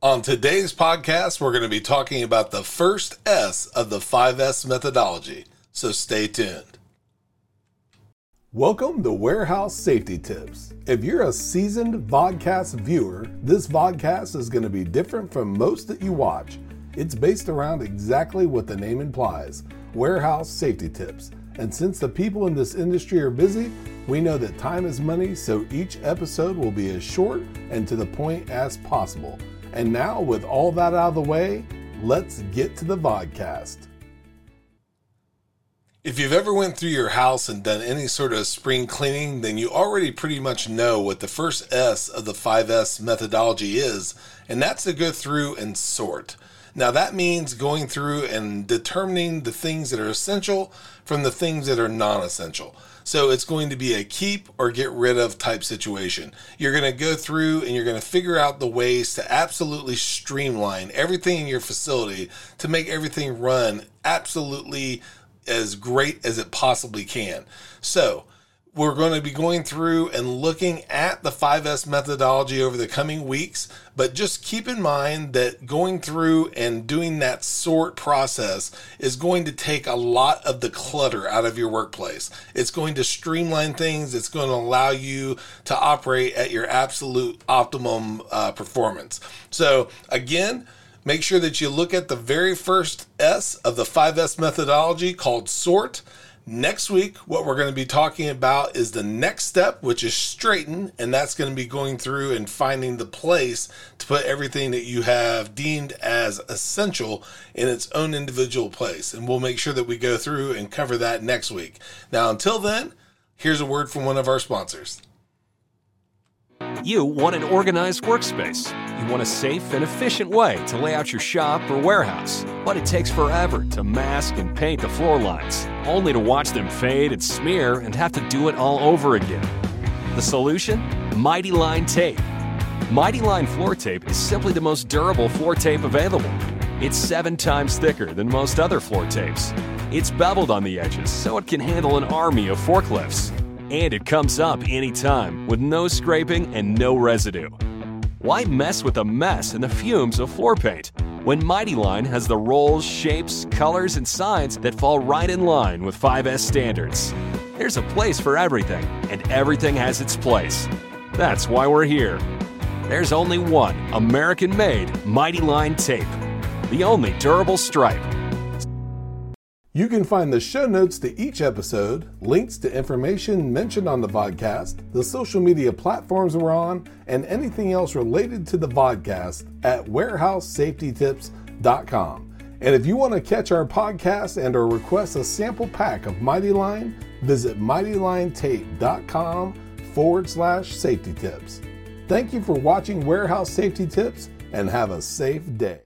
On today's podcast, we're going to be talking about the first S of the 5S methodology, so stay tuned. Welcome to Warehouse Safety Tips. If you're a seasoned vodcast viewer, this vodcast is going to be different from most that you watch. It's based around exactly what the name implies warehouse safety tips. And since the people in this industry are busy, we know that time is money, so each episode will be as short and to the point as possible. And now, with all that out of the way, let's get to the vodcast. If you've ever went through your house and done any sort of spring cleaning, then you already pretty much know what the first S of the 5S methodology is, and that's to go through and sort. Now, that means going through and determining the things that are essential from the things that are non essential. So it's going to be a keep or get rid of type situation. You're going to go through and you're going to figure out the ways to absolutely streamline everything in your facility to make everything run absolutely as great as it possibly can. So, we're going to be going through and looking at the 5S methodology over the coming weeks, but just keep in mind that going through and doing that sort process is going to take a lot of the clutter out of your workplace. It's going to streamline things, it's going to allow you to operate at your absolute optimum uh, performance. So, again, make sure that you look at the very first S of the 5S methodology called sort Next week, what we're going to be talking about is the next step, which is straighten, and that's going to be going through and finding the place to put everything that you have deemed as essential in its own individual place. And we'll make sure that we go through and cover that next week. Now, until then, here's a word from one of our sponsors. You want an organized workspace. You want a safe and efficient way to lay out your shop or warehouse. But it takes forever to mask and paint the floor lines, only to watch them fade and smear and have to do it all over again. The solution? Mighty Line Tape. Mighty Line floor tape is simply the most durable floor tape available. It's seven times thicker than most other floor tapes. It's beveled on the edges so it can handle an army of forklifts and it comes up anytime with no scraping and no residue. Why mess with the mess and the fumes of floor paint when Mighty Line has the rolls, shapes, colors, and signs that fall right in line with 5S standards? There's a place for everything, and everything has its place. That's why we're here. There's only one American made Mighty Line tape, the only durable stripe you can find the show notes to each episode, links to information mentioned on the podcast, the social media platforms we're on, and anything else related to the podcast at warehousesafetytips.com. And if you want to catch our podcast and or request a sample pack of Mighty Line, visit mightylinetape.com forward slash safety tips. Thank you for watching Warehouse Safety Tips and have a safe day.